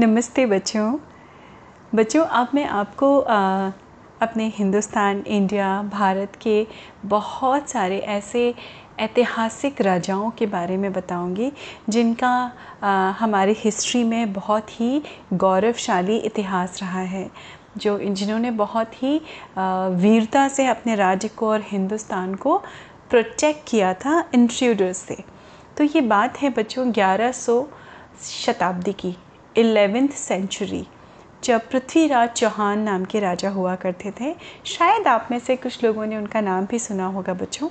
नमस्ते बच्चों। बच्चों अब मैं आपको आ, अपने हिंदुस्तान इंडिया भारत के बहुत सारे ऐसे ऐतिहासिक राजाओं के बारे में बताऊँगी जिनका आ, हमारी हिस्ट्री में बहुत ही गौरवशाली इतिहास रहा है जो जिन्होंने बहुत ही आ, वीरता से अपने राज्य को और हिंदुस्तान को प्रोटेक्ट किया था इंट्रूडर्स से। तो ये बात है बच्चों 1100 शताब्दी की। एलेवेंथ सेंचुरी, जब पृथ्वीराज चौहान नाम के राजा हुआ करते थे, शायद आप में से कुछ लोगों ने उनका नाम भी सुना होगा बच्चों।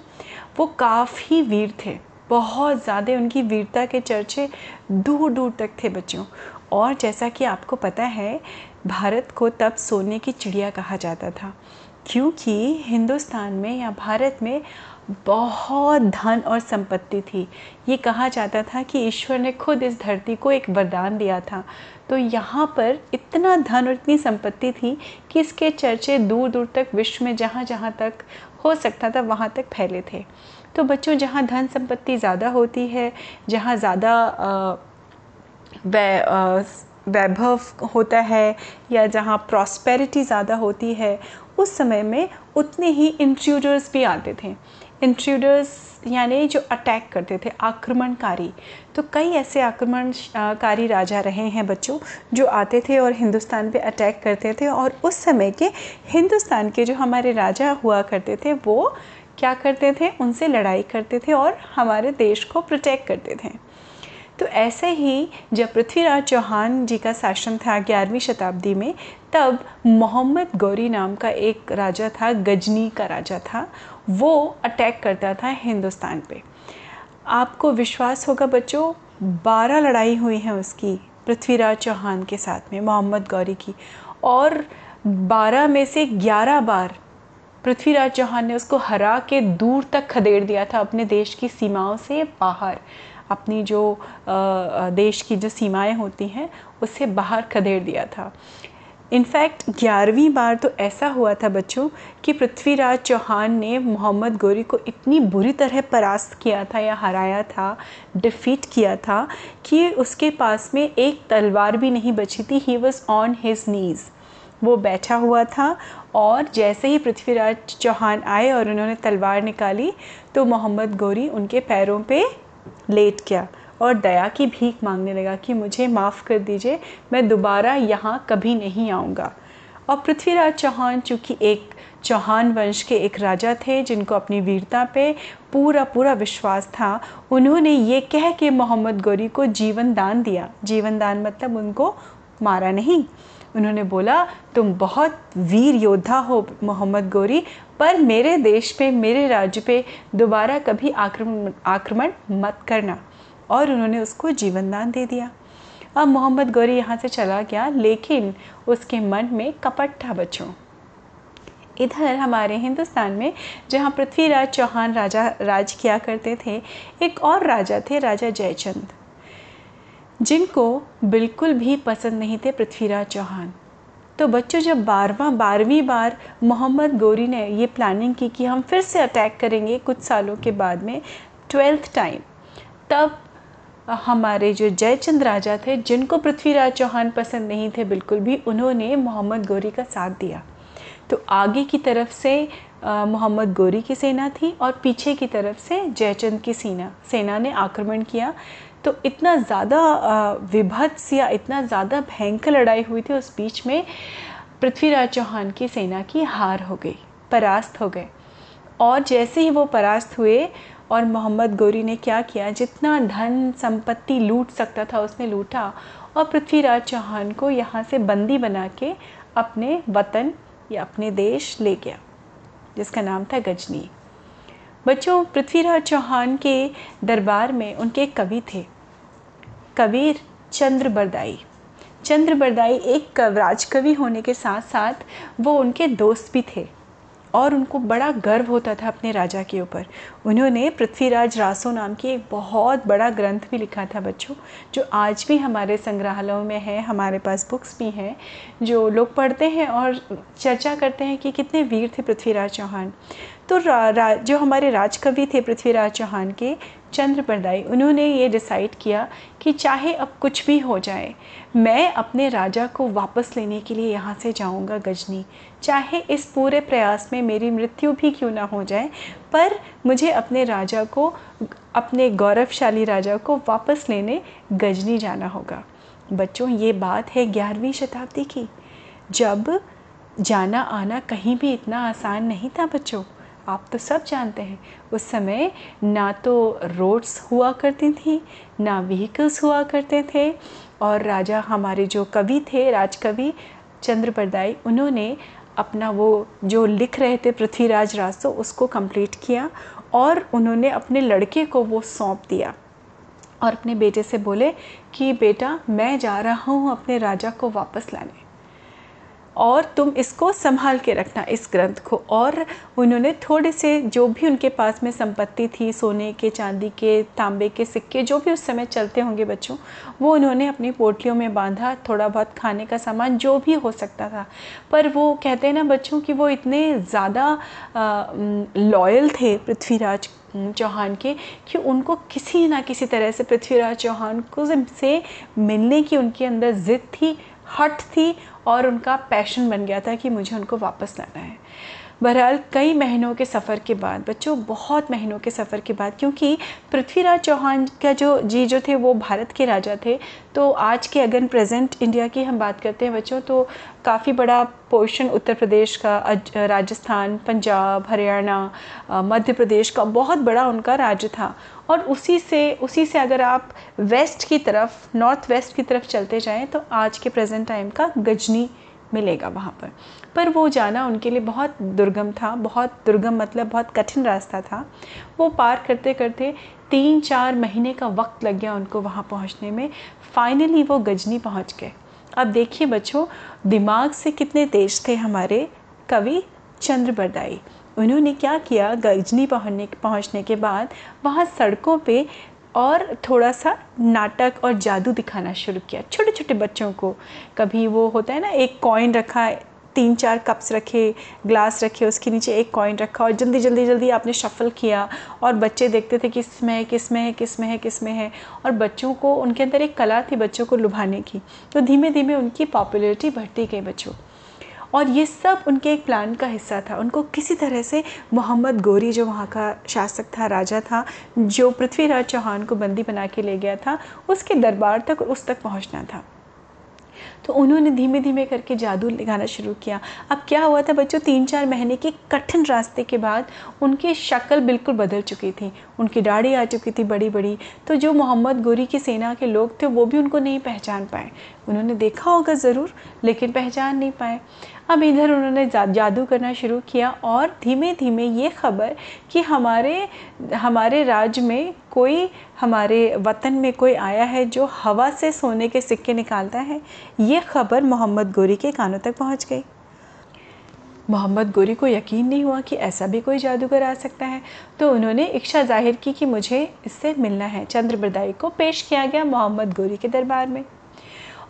वो काफ़ी वीर थे, बहुत ज़्यादा उनकी वीरता के चर्चे दूर दूर तक थे बच्चों। और जैसा कि आपको पता है, भारत को तब सोने की चिड़िया कहा जाता था, क्योंकि हिंदुस्तान में या भारत में बहुत धन और संपत्ति थी। ये कहा जाता था कि ईश्वर ने खुद इस धरती को एक वरदान दिया था। तो यहाँ पर इतना धन और इतनी संपत्ति थी कि इसके चर्चे दूर दूर तक, विश्व में जहाँ जहाँ तक हो सकता था, वहाँ तक फैले थे। तो बच्चों, जहाँ धन संपत्ति ज़्यादा होती है, जहाँ ज़्यादा वैभव होता है या जहाँ प्रॉस्पेरिटी ज़्यादा होती है, उस समय में उतने ही इंट्रूडर्स भी आते थे। इंट्रूडर्स यानी जो अटैक करते थे, आक्रमणकारी। तो कई ऐसे आक्रमणकारी राजा रहे हैं बच्चों, जो आते थे और हिंदुस्तान पे अटैक करते थे और उस समय के हिंदुस्तान के जो हमारे राजा हुआ करते थे, वो क्या करते थे? उनसे लड़ाई करते थे और हमारे देश को प्रोटेक्ट करते थे। तो ऐसे ही जब पृथ्वीराज चौहान जी का शासन था ग्यारहवीं शताब्दी में, तब मोहम्मद गौरी नाम का एक राजा था, गजनी का राजा था, वो अटैक करता था हिंदुस्तान पे। आपको विश्वास होगा बच्चों, बारह लड़ाई हुई है उसकी पृथ्वीराज चौहान के साथ में, मोहम्मद गौरी की। और बारह में से ग्यारह बार पृथ्वीराज चौहान ने उसको हरा के दूर तक खदेड़ दिया था अपने देश की सीमाओं से बाहर। अपनी जो देश की जो सीमाएँ होती हैं, उससे बाहर खदेड़ दिया था। इनफैक्ट ग्यारहवीं बार तो ऐसा हुआ था बच्चों कि पृथ्वीराज चौहान ने मोहम्मद गोरी को इतनी बुरी तरह परास्त किया था या हराया था डिफीट किया था, कि उसके पास में एक तलवार भी नहीं बची थी। He was on his knees वो बैठा हुआ था और जैसे ही पृथ्वीराज चौहान आए और उन्होंने तलवार निकाली तो मोहम्मद गोरी उनके पैरों पे लेट गया और दया की भीख मांगने लगा कि मुझे माफ़ कर दीजिए, मैं दोबारा यहाँ कभी नहीं आऊँगा। और पृथ्वीराज चौहान, चूँकि एक चौहान वंश के एक राजा थे, जिनको अपनी वीरता पे पूरा पूरा विश्वास था, उन्होंने ये कह के मोहम्मद गौरी को जीवन दान दिया। जीवन दान मतलब उनको मारा नहीं। उन्होंने बोला, तुम बहुत वीर योद्धा हो, मोहम्मद गौरी, पर मेरे देश पे, मेरे राज्य पे दोबारा कभी आक्रमण आक्रमण मत करना। और उन्होंने उसको जीवनदान दे दिया। अब मोहम्मद गौरी यहाँ से चला गया, लेकिन उसके मन में कपट था बच्चों। इधर हमारे हिंदुस्तान में, जहाँ पृथ्वीराज चौहान राजा, राज किया करते थे, एक और राजा थे, राजा जयचंद। जिनको बिल्कुल भी पसंद नहीं थे पृथ्वीराज चौहान। तो बच्चों, जब बारवा, बारहवीं बार मोहम्मद गोरी ने ये प्लानिंग की कि हम फिर से अटैक करेंगे कुछ सालों के बाद में ट्वेल्थ टाइम तब हमारे जो जयचंद राजा थे, जिनको पृथ्वीराज चौहान पसंद नहीं थे बिल्कुल भी, उन्होंने मोहम्मद गौरी का साथ दिया। तो आगे की तरफ़ से मोहम्मद गौरी की सेना थी और पीछे की तरफ़ से जयचंद की सेना सेना ने आक्रमण किया। तो इतना ज़्यादा विभत्स या इतना ज़्यादा भयंकर लड़ाई हुई थी उस बीच में, पृथ्वीराज चौहान की सेना की हार हो गई, परास्त हो गए। और जैसे ही वो परास्त हुए और मोहम्मद गौरी ने क्या किया, जितना धन संपत्ति लूट सकता था उसने लूटा और पृथ्वीराज चौहान को यहाँ से बंदी बना के अपने वतन या अपने देश ले गया, जिसका नाम था गजनी। बच्चों, पृथ्वीराज चौहान के दरबार में उनके कवि थे। कबीर चंद्र बरदाई। चंद्र बरदाई एक राजकवि होने के साथ साथ वो उनके दोस्त भी थे और उनको बड़ा गर्व होता था अपने राजा के ऊपर। उन्होंने पृथ्वीराज रासो नाम की एक बहुत बड़ा ग्रंथ भी लिखा था बच्चों जो आज भी हमारे संग्रहालयों में है हमारे पास बुक्स भी हैं जो लोग पढ़ते हैं और चर्चा करते हैं कि कितने वीर थे पृथ्वीराज चौहान। तो रा, रा, जो हमारे राजकवि थे पृथ्वीराज चौहान के चंद्र बरदाई उन्होंने ये डिसाइड किया कि चाहे अब कुछ भी हो जाए मैं अपने राजा को वापस लेने के लिए यहाँ से जाऊँगा गजनी। चाहे इस पूरे प्रयास में मेरी मृत्यु भी क्यों ना हो जाए पर मुझे अपने राजा को, अपने गौरवशाली राजा को वापस लेने गजनी जाना होगा। बच्चों, ये बात है ग्यारहवीं शताब्दी की। जब जाना आना कहीं भी इतना आसान नहीं था बच्चों, आप तो सब जानते हैं, उस समय ना तो रोड्स हुआ करती थी, ना व्हीकल्स हुआ करते थे और राजा हमारे जो कवि थे, राजकवि चंद्र बरदाई, उन्होंने अपना वो जो लिख रहे थे पृथ्वीराज रासो उसको कंप्लीट किया और उन्होंने अपने लड़के को वो सौंप दिया और अपने बेटे से बोले कि बेटा, मैं जा रहा हूँ अपने राजा को वापस लाने। और तुम इसको संभाल के रखना इस ग्रंथ को। और उन्होंने थोड़े से जो भी उनके पास में संपत्ति थी, सोने के, चांदी के, तांबे के, सिक्के, जो भी उस समय चलते होंगे बच्चों, वो उन्होंने अपनी पोटलियों में बांधा, थोड़ा बहुत खाने का सामान, जो भी हो सकता था। पर वो कहते हैं ना बच्चों कि वो इतने ज़्यादा लॉयल थे पृथ्वीराज चौहान के, कि उनको किसी ना किसी तरह से पृथ्वीराज चौहान को से मिलने की उनके अंदर ज़िद थी, हट थी और उनका पैशन बन गया था कि मुझे उनको वापस लाना है। बहरहाल कई महीनों के सफ़र के बाद, बच्चों, बहुत महीनों के सफ़र के बाद, क्योंकि पृथ्वीराज चौहान का जो जी जो थे, वो भारत के राजा थे। तो आज के अगर प्रेजेंट इंडिया की हम बात करते हैं बच्चों तो काफ़ी बड़ा पोर्शन उत्तर प्रदेश का राजस्थान, पंजाब, हरियाणा मध्य प्रदेश का बहुत बड़ा उनका राज्य था। और उसी से उसी से अगर आप वेस्ट की तरफ़, नॉर्थ वेस्ट की तरफ़ चलते जाएँ तो आज के प्रेजेंट टाइम का गजनी मिलेगा वहाँ पर। पर वो जाना उनके लिए बहुत दुर्गम था, बहुत दुर्गम मतलब बहुत कठिन रास्ता था। वो पार करते करते तीन चार महीने का वक्त लग गया उनको वहाँ पहुँचने में। फाइनली वो गजनी पहुँच गए। अब देखिए बच्चों, दिमाग से कितने तेज थे हमारे कवि चंद्र बरदाई उन्होंने क्या किया? गजनी पहुँचने पहुँचने के बाद वहाँ सड़कों पे और थोड़ा सा नाटक और जादू दिखाना शुरू किया। छोटे छोटे बच्चों को। कभी वो होता है ना, एक कॉइन रखा तीन चार कप्स रखे ग्लास रखे, उसके नीचे एक कॉइन रखा और जल्दी जल्दी जल्दी आपने शफल किया और बच्चे देखते थे किसमें है किसमें है किसमें है किसमें है और बच्चों को, उनके अंदर एक कला थी बच्चों को लुभाने की। तो धीमे धीमे उनकी पॉपुलरिटी बढ़ती गई बच्चों और ये सब उनके एक प्लान का हिस्सा था। उनको किसी तरह से मोहम्मद गोरी जो वहाँ का शासक था, राजा था, जो पृथ्वीराज चौहान को बंदी बना के ले गया था, उसके दरबार तक उस तक पहुँचना था। तो उन्होंने धीमे धीमे करके जादू लगाना शुरू किया। अब क्या हुआ था बच्चों? तीन चार महीने के कठिन रास्ते के बाद उनकी शक्ल बिल्कुल बदल चुकी थी। उनकी दाढ़ी आ चुकी थी बड़ी बड़ी तो जो मोहम्मद गोरी की सेना के लोग थे, वो भी उनको नहीं पहचान पाए। उन्होंने देखा होगा ज़रूर, लेकिन पहचान नहीं पाए। अब इधर उन्होंने जादू करना शुरू किया और धीमे धीमे ये खबर कि हमारे हमारे राज्य में कोई, हमारे वतन में कोई आया है जो हवा से सोने के सिक्के निकालता है, ये खबर मोहम्मद गोरी के कानों तक पहुँच गई। मोहम्मद गोरी को यकीन नहीं हुआ कि ऐसा भी कोई जादूगर आ सकता है। तो उन्होंने इच्छा ज़ाहिर की कि मुझे इससे मिलना है। चंद्र बरदाई को पेश किया गया मोहम्मद गोरी के दरबार में।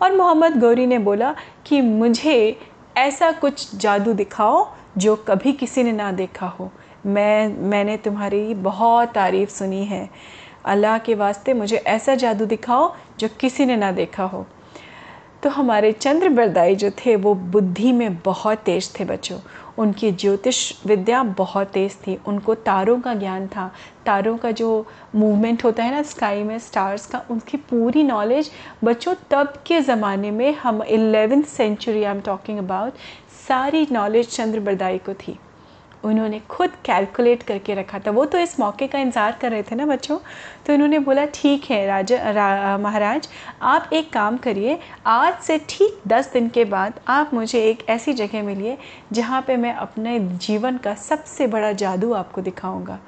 और मोहम्मद गौरी ने बोला कि मुझे ऐसा कुछ जादू दिखाओ जो कभी किसी ने ना देखा हो। मैं, मैंने तुम्हारी बहुत तारीफ़ सुनी है। अल्लाह के वास्ते मुझे ऐसा जादू दिखाओ जो किसी ने ना देखा हो। तो हमारे चंद्र बरदाई जो थे, वो बुद्धि में बहुत तेज थे बच्चों। उनकी ज्योतिष विद्या बहुत तेज़ थी। उनको तारों का ज्ञान था। तारों का जो मूवमेंट होता है ना स्काई में स्टार्स का, उनकी पूरी नॉलेज बच्चों तब के ज़माने में हम eleventh century I am talking about सारी नॉलेज चंद्र बरदाई को थी। उन्होंने खुद कैलकुलेट करके रखा था। वो तो इस मौके का इंतज़ार कर रहे थे ना बच्चों? तो इन्होंने बोला ठीक है राजा रा, महाराज आप एक काम करिए आज से ठीक दस दिन के बाद आप मुझे एक ऐसी जगह मिलिए जहाँ पे मैं अपने जीवन का सबसे बड़ा जादू आपको दिखाऊँगा।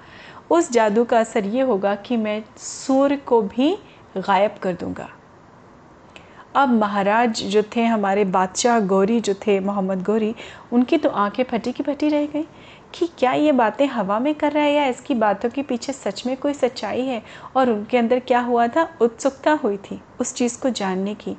उस जादू का असर ये होगा कि मैं सूर्य को भी गायब कर दूँगा। अब महाराज जो थे हमारे बादशाह गौरी जो थे मोहम्मद गौरी उनकी तो आँखें फटी की फटी रह गई। कि क्या ये बातें हवा में कर रहा है या इसकी बातों के पीछे सच में कोई सच्चाई है और उनके अंदर क्या हुआ था? उत्सुकता हुई थी उस चीज़ को जानने की।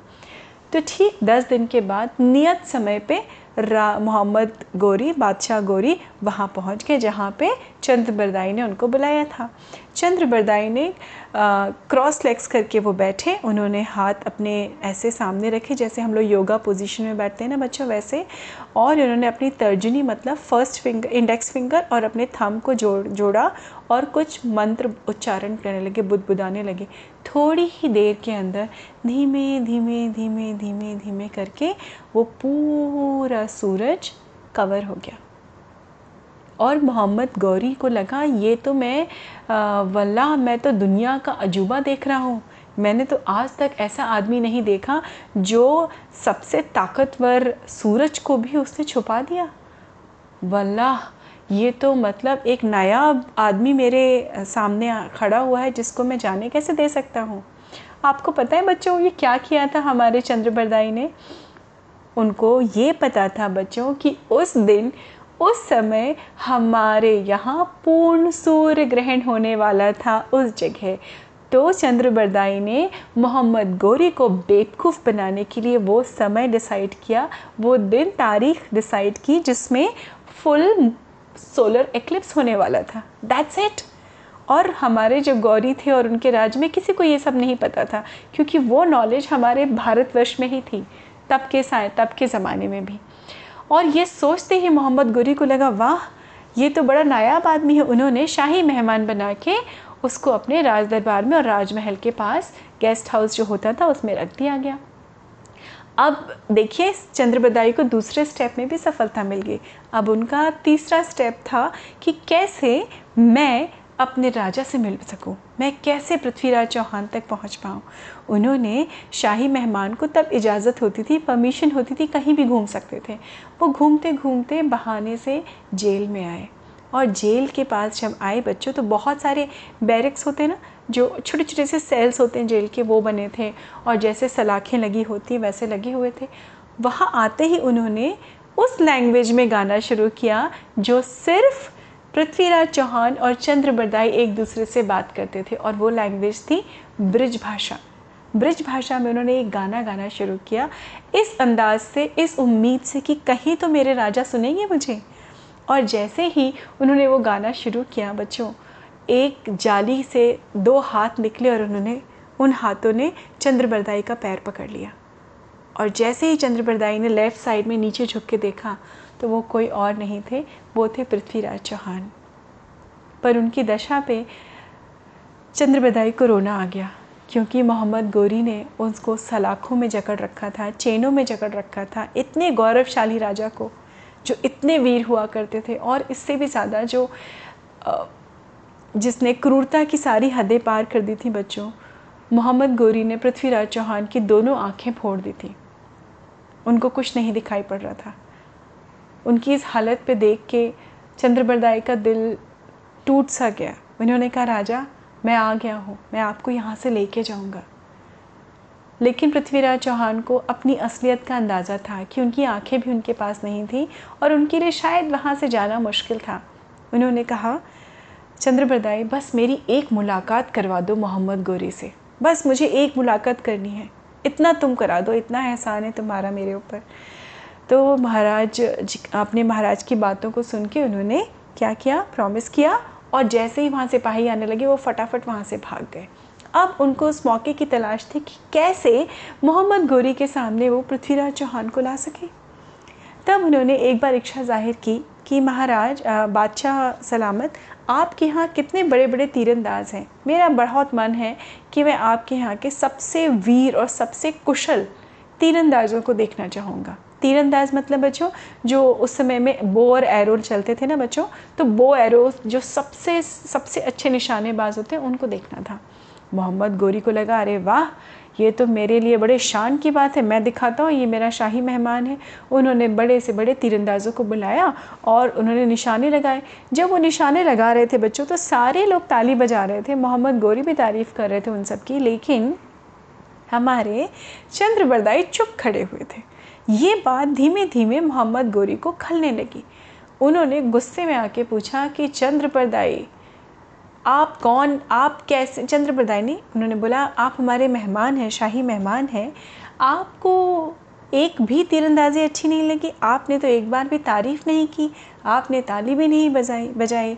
तो ठीक दस दिन के बाद नियत समय पे मोहम्मद गोरी, बादशाह गोरी वहाँ पहुँच गए जहाँ पे चंद्र बरदाई ने उनको बुलाया था। चंद्र बरदाई ने क्रॉस लेग्स करके वो बैठे, उन्होंने हाथ अपने ऐसे सामने रखे, जैसे हम लोग योगा पोजीशन में बैठते हैं ना बच्चों, वैसे। और उन्होंने अपनी तर्जनी मतलब फ़र्स्ट फिंगर इंडेक्स फिंगर और अपने थम को जोड़, जोड़ा और कुछ मंत्र उच्चारण करने लगे, बुदबुदाने लगे। थोड़ी ही देर के अंदर धीमे धीमे धीमे धीमे धीमे करके वो पूरा सूरज कवर हो गया। और मोहम्मद गौरी को लगा, ये तो मैं वल्ला मैं तो दुनिया का अजूबा देख रहा हूँ। मैंने तो आज तक ऐसा आदमी नहीं देखा जो सबसे ताकतवर सूरज को भी उसने छुपा दिया। वल्ला ये तो मतलब एक नया आदमी मेरे सामने खड़ा हुआ है, जिसको मैं जाने कैसे दे सकता हूँ? आपको पता है बच्चों, ये क्या किया था हमारे चंद्रबरदाई ने? उनको ये पता था बच्चों कि उस दिन उस समय हमारे यहाँ पूर्ण सूर्य ग्रहण होने वाला था उस जगह। तो चंद्र बरदाई ने मोहम्मद गोरी को बेवकूफ़ बनाने के लिए वो समय डिसाइड किया, वो दिन तारीख डिसाइड की जिसमें फुल सोलर एक्लिप्स होने वाला था। दैट्स इट और हमारे जो गौरी थे और उनके राज्य में किसी को ये सब नहीं पता था, क्योंकि वो नॉलेज हमारे भारतवर्ष में ही थी, तब के तब के ज़माने में भी। और ये सोचते ही मोहम्मद गुरी को लगा, वाह, ये तो बड़ा नायाब आदमी है। उन्होंने शाही मेहमान बना के उसको अपने राज दरबार में और राजमहल के पास गेस्ट हाउस जो होता था उसमें रख दिया गया। अब देखिए चंद्रबदाई को दूसरे स्टेप में भी सफलता मिल गई। अब उनका तीसरा स्टेप था कि कैसे मैं अपने राजा से मिल सकूँ? मैं कैसे पृथ्वीराज चौहान तक पहुँच पाऊँ? उन्होंने शाही मेहमान को तब इजाज़त होती थी परमिशन होती थी कहीं भी घूम सकते थे। वो घूमते घूमते बहाने से जेल में आए। और जेल के पास जब आए बच्चों तो बहुत सारे बैरिक्स होते हैं ना, जो छोटे छोटे से सेल्स होते हैं जेल के, वो बने थे। और जैसे सलाखें लगी होती, वैसे लगे हुए थे। वहाँ आते ही उन्होंने उस लैंग्वेज में गाना शुरू किया, जो सिर्फ़ पृथ्वीराज चौहान और चंद्र बरदाई एक दूसरे से बात करते थे और वो लैंग्वेज थी ब्रिज भाषा। ब्रिज भाषा में उन्होंने एक गाना गाना शुरू किया। इस अंदाज से, इस उम्मीद से कि कहीं तो मेरे राजा सुनेंगे मुझे। और जैसे ही उन्होंने वो गाना शुरू किया, बच्चों, एक जाली से दो हाथ निकले और उन्होंने, उन हाथों ने चंद्र बरदाई का पैर पकड़ लिया। और जैसे ही चंद्र बरदाई ने लेफ़्ट साइड में नीचे झुक के देखा तो वो कोई और नहीं थे, वो थे पृथ्वीराज चौहान। पर उनकी दशा पे चंद्रबदाई को रोना आ गया, क्योंकि मोहम्मद गोरी ने उसको सलाखों में जकड़ रखा था, चेनों में जकड़ रखा था, इतने गौरवशाली राजा को, जो इतने वीर हुआ करते थे, और इससे भी ज़्यादा जो जिसने क्रूरता की सारी हदें पार कर दी थी बच्चों, मोहम्मद गोरी ने पृथ्वीराज चौहान की दोनों आँखें फोड़ दी थी। उनको कुछ नहीं दिखाई पड़ रहा था। उनकी इस हालत पे देख के चंद्रबरदाई का दिल टूट सा गया। उन्होंने कहा, राजा, मैं आ गया हूँ। मैं आपको यहाँ से लेके जाऊँगा। लेकिन पृथ्वीराज चौहान को अपनी असलियत का अंदाज़ा था कि उनकी आँखें भी उनके पास नहीं थी और उनके लिए शायद वहाँ से जाना मुश्किल था। उन्होंने कहा, चंद्रबरदाई, बस मेरी एक मुलाकात करवा दो मोहम्मद गोरी से। बस मुझे एक मुलाकात करनी है। इतना तुम करा दो, इतना एहसान है तुम्हारा मेरे ऊपर। तो महाराज अपने महाराज की बातों को सुन के उन्होंने क्या किया? प्रॉमिस किया और जैसे ही वहाँ सिपाही आने लगे, वो फटाफट वहाँ से भाग गए। अब उनको उस मौके की तलाश थी कि कैसे मोहम्मद गोरी के सामने वो पृथ्वीराज चौहान को ला सके। तब उन्होंने एक बार इच्छा ज़ाहिर की कि महाराज बादशाह सलामत, आपके यहाँ कितने बड़े बड़े तीरंदाज हैं। मेरा बहुत मन है कि मैं आपके यहाँ के सबसे वीर और सबसे कुशल तीरंदाजों को देखना चाहूँगा। तीरंदाज मतलब बच्चों, जो उस समय में बो और एरो चलते थे ना बच्चों तो बो एरो जो सबसे सबसे अच्छे निशानेबाज होते हैं, उनको देखना था। मोहम्मद गोरी को लगा, अरे वाह! ये तो मेरे लिए बड़े शान की बात है। मैं दिखाता हूँ, ये मेरा शाही मेहमान है। उन्होंने बड़े से बड़े तीरंदाज़ों को बुलाया और उन्होंने निशाने लगाए। जब वो निशाने लगा रहे थे बच्चों तो सारे लोग ताली बजा रहे थे। मोहम्मद गोरी भी तारीफ़ कर रहे थे उन सब की लेकिन हमारे चंद्र बरदाई चुप खड़े हुए थे। ये बात धीमे धीमे मोहम्मद गोरी को खलने लगी। उन्होंने गुस्से में आके पूछा कि, चंद्र परदाई आप कौन, आप कैसे, चंद्र परदाई ने उन्होंने बोला, आप हमारे मेहमान हैं, शाही मेहमान हैं। आपको एक भी तीरंदाजी अच्छी नहीं लगी, आपने तो एक बार भी तारीफ़ नहीं की, आपने ताली भी नहीं बजाई बजाई।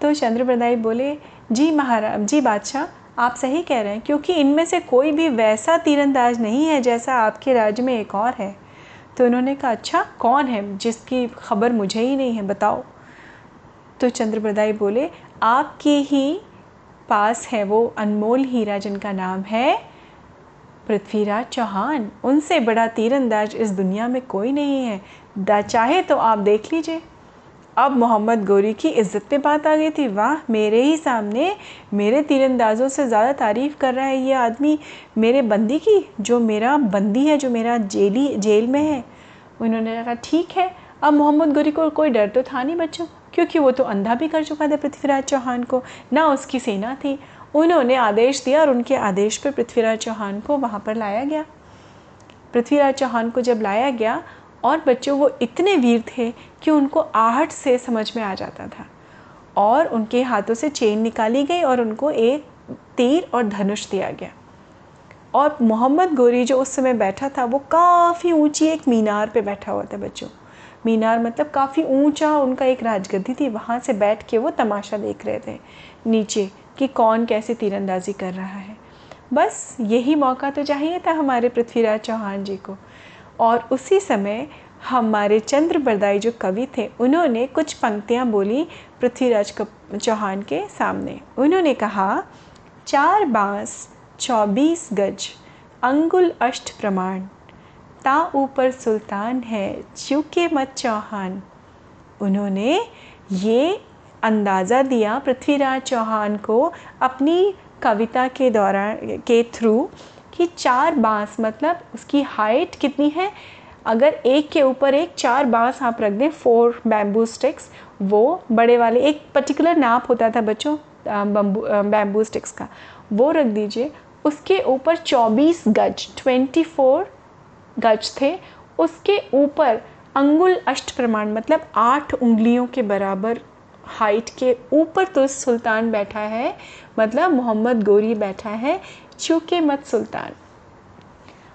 तो चंद्रप्रदाई बोले, जी महाराज, जी बादशाह, आप सही कह रहे हैं, क्योंकि इनमें से कोई भी वैसा तीरंदाज नहीं है जैसा आपके राज्य में एक और है। तो उन्होंने कहा अच्छा कौन है, जिसकी खबर मुझे ही नहीं है, बताओ। तो चंद्रप्रदाई बोले आपके ही पास है वो अनमोल हीरा जिनका नाम है पृथ्वीराज चौहान। उनसे बड़ा तीरंदाज इस दुनिया में कोई नहीं है। चाहे तो आप देख लीजिए। अब मोहम्मद गोरी की इज़्ज़त पे बात आ गई थी। वाह, मेरे ही सामने मेरे तीरंदाज़ों से ज़्यादा तारीफ़ कर रहा है ये आदमी। मेरे बंदी की, जो मेरा बंदी है, जो मेरा जेली, जेल में है। उन्होंने कहा, ठीक है। अब मोहम्मद गोरी को कोई डर तो था नहीं, बच्चों? क्योंकि वो तो अंधा भी कर चुका था पृथ्वीराज चौहान को। ना उसकी सेना थी। उन्होंने आदेश दिया और उनके आदेश पर पृथ्वीराज चौहान को वहाँ पर लाया गया। पृथ्वीराज चौहान को जब लाया गया और बच्चों वो इतने वीर थे कि उनको आहट से समझ में आ जाता था। और उनके हाथों से चेन निकाली गई और उनको एक तीर और धनुष दिया गया। और मोहम्मद गोरी जो उस समय बैठा था, वो काफ़ी ऊँची एक मीनार पे बैठा हुआ था बच्चों। मीनार मतलब काफ़ी ऊँचा उनका एक राजगद्दी थी, वहाँ से बैठ के वो तमाशा देख रहे थे, नीचे कि कौन कैसे तीरंदाजी कर रहा है। बस यही मौका तो चाहिए था हमारे पृथ्वीराज चौहान जी को। और उसी समय हमारे चंद्र बरदाई जो कवि थे, उन्होंने कुछ पंक्तियाँ बोली पृथ्वीराज चौहान के सामने। उन्होंने कहा, चार बाँस, चौबीस गज, अंगुल अष्ट प्रमाण ता ऊपर सुल्तान है, चूके मत चौहान। उन्होंने ये अंदाज़ा दिया पृथ्वीराज चौहान को अपनी कविता के दौरान के थ्रू कि चार बाँस मतलब उसकी हाइट कितनी है? अगर एक के ऊपर एक चार बाँस आप रख दें फोर बैम्बू स्टिक्स वो बड़े वाले, एक पर्टिकुलर नाप होता था बच्चों बम्बू बैम्बू स्टिक्स का, वो रख दीजिए। उसके ऊपर 24 गज 24 गज थे, उसके ऊपर अंगुल अष्ट प्रमाण मतलब आठ उंगलियों के बराबर हाइट के ऊपर तो सुल्तान बैठा है मतलब मोहम्मद गोरी बैठा है चूके मत सुल्तान।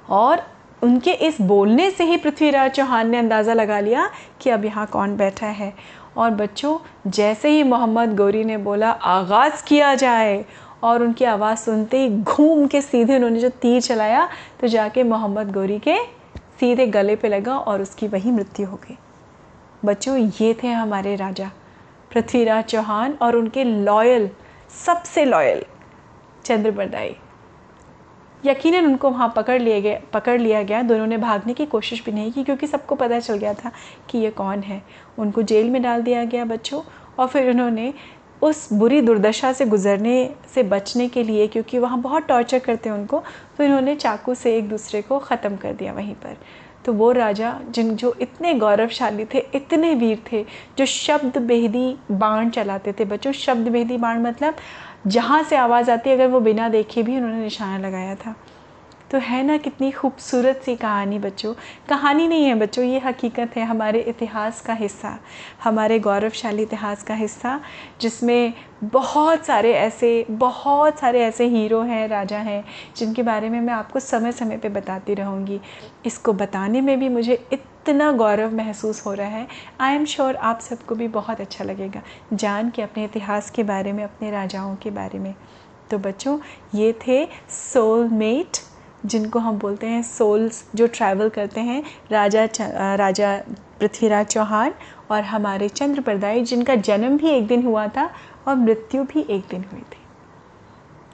और उनके इस बोलने से ही पृथ्वीराज चौहान ने अंदाज़ा लगा लिया कि अब यहाँ कौन बैठा है। और बच्चों, जैसे ही मोहम्मद गौरी ने बोला, आगाज़ किया जाए, और उनकी आवाज़ सुनते ही घूम के सीधे उन्होंने जो तीर चलाया तो जाके मोहम्मद गौरी के सीधे गले पे लगा और उसकी वही मृत्यु हो गई। बच्चों, ये थे हमारे राजा, पृथ्वीराज चौहान और उनके लॉयल सबसे लॉयल चंद्रप्रदाई यकीनन उनको वहाँ पकड़ लिए गए, पकड़ लिया गया। दोनों ने भागने की कोशिश भी नहीं की क्योंकि सबको पता चल गया था कि ये कौन है। उनको जेल में डाल दिया गया बच्चों और फिर उन्होंने उस बुरी दुर्दशा से गुज़रने, से बचने के लिए, क्योंकि वहाँ बहुत टॉर्चर करते हैं उनको तो इन्होंने चाकू से एक दूसरे को ख़त्म कर दिया वहीं पर। तो वो राजा, जिन, जो इतने गौरवशाली थे, इतने वीर थे, जो शब्द बेहदी बाण चलाते थे, बच्चों, शब्द बेहदी बाण मतलब जहाँ से आवाज़ आती अगर वो बिना देखे भी उन्होंने निशाना लगाया था। तो है ना कितनी खूबसूरत सी कहानी बच्चों। कहानी नहीं है बच्चों, ये हकीकत है हमारे इतिहास का हिस्सा, हमारे गौरवशाली इतिहास का हिस्सा, जिसमें बहुत सारे ऐसे, बहुत सारे ऐसे हीरो हैं, राजा हैं, जिनके बारे में मैं आपको समय समय पे बताती रहूँगी। इसको बताने में भी मुझे इतना गौरव महसूस हो रहा है। आई एम श्योर आप सबको भी बहुत अच्छा लगेगा, जान के अपने इतिहास के बारे में, अपने राजाओं के बारे में। तो बच्चों, ये थे सोलमेट जिनको हम बोलते हैं सोल्स जो ट्रैवल करते हैं, राजा राजा पृथ्वीराज चौहान और हमारे चंद्र प्रदाई, जिनका जन्म भी एक दिन हुआ था और मृत्यु भी एक दिन हुई थी।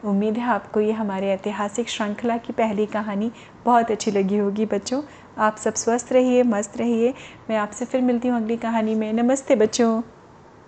उम्मीद है आपको ये हमारे ऐतिहासिक श्रृंखला की पहली कहानी बहुत अच्छी लगी होगी बच्चों। आप सब स्वस्थ रहिए, मस्त रहिए। मैं आपसे फिर मिलती हूँ अगली कहानी में। नमस्ते बच्चों।